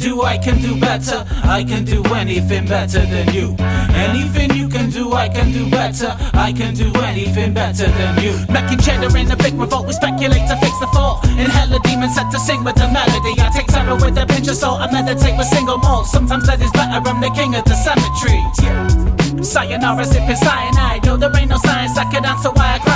do, I can do better. I can do anything better than you. Anything you can do, I can do better. I can do anything better than you. Making cheddar in a big revolt, we speculate to fix the fault. Inhale a demon set to sing with the melody. I take terror with a pinch of salt. I meditate with single malt. Sometimes that is better. I'm the king of the cemetery. Yeah. Sayonara sipping cyanide. No, there ain't no science I can answer why I cry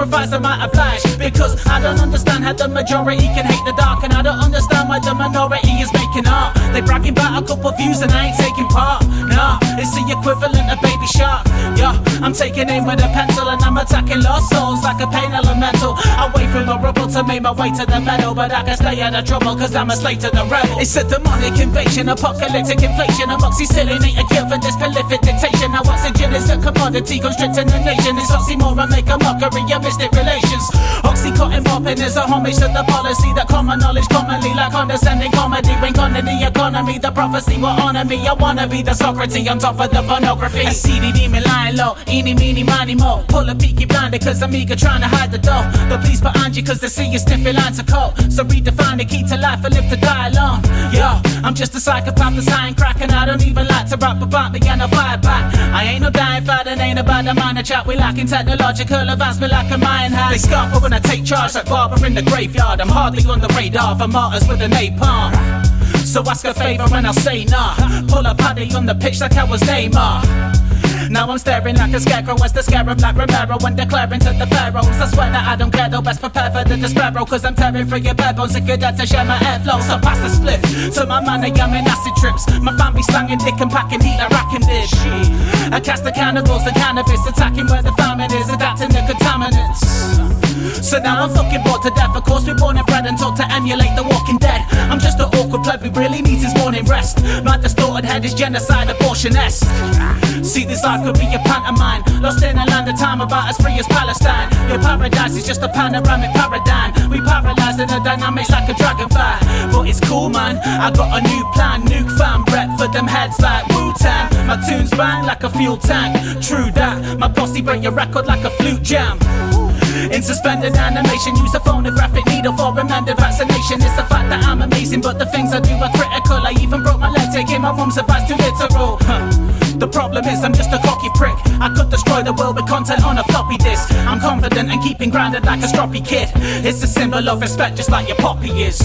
offering a sacrifice, I might oblige. Because I don't understand how the majority can hate the dark. And I don't understand why the minority is making art. They bragging about a couple views and I ain't taking part. Nah, it's the equivalent of Baby Shark. Yeah, I'm taking aim with a pencil and I'm attacking lost souls like a pain elemental. I wait for the to make my way to the meadow, but I can stay out of trouble cause I'm a slave to the rebel. It's a demonic invasion, apocalyptic inflation. Amoxicillin ain't a cure for this prolific dictation. Now oxygen is a commodity constricting the nation. It's oxymoron, make a mockery of mystic relations. Oxycontin popping is a homage to the policy that common knowledge commonly like condescending comedy. On to the economy, the prophecy will honor me. I wanna be the Socrates on top of the pornography. A CDD me lying low, eeny, meeny, miny, mo. Pull a peaky blinder cause I'm eager trying to hide the dough. The police behind you cause they see you sniffing lines of coke. So redefine the key to life and live to die alone. Yo, I'm just a psychopath that's high and crack and I don't even like to rap about me and I fight back. I ain't no dying fight and ain't about the minor chat. We lacking technological advancement like a mind hack. They scarper when I take charge like Barber in the graveyard. I'm hardly on the radar for martyrs with an napalm. So ask a favor and I'll say nah. Pull a paddy on the pitch like I was Neymar. Now I'm staring like a scarecrow as the scarab like Romero when declaring to the pharaohs. I swear that I don't care though, best prepare for the despairo. Cause I'm tearing through your pebbles if you're dead to share my airflow. So pass the split to my man, I'm in acid trips. My family slanging dick and packing heat like racking this. I cast the cannibals and cannabis, attacking where the famine is, adapting the contaminants. So now I'm fucking bored to death. Of course, we're born and bred and taught to emulate the walking dead. I'm just an pleb who really needs his morning rest. My distorted head is genocide, abortion esque. See, this life could be a pantomime. Lost in a land of time about as free as Palestine. Your paradise is just a panoramic paradigm. We paralyzed in the dynamics like a dragonfly. But it's cool, man. I got a new plan. Nuke Fam rep for them heads like Wu Tang. My tunes bang like a fuel tank. True that. My posse break your record like a flute jam. In suspended animation, use a phonographic needle for amended vaccination. It's the fact that I'm amazing, but the things I do are critical. I even broke my leg taking my mom's advice too literal. The problem is I'm just a cocky prick. I could destroy the world with content on a floppy disk. I'm confident and keeping grounded like a stroppy kid. It's a symbol of respect, just like your poppy is.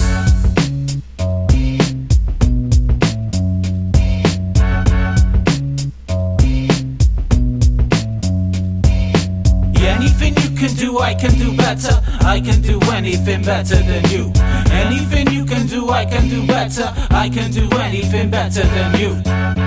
Do, I can do better. I can do anything better than you. Anything you can do, I can do better. I can do anything better than you.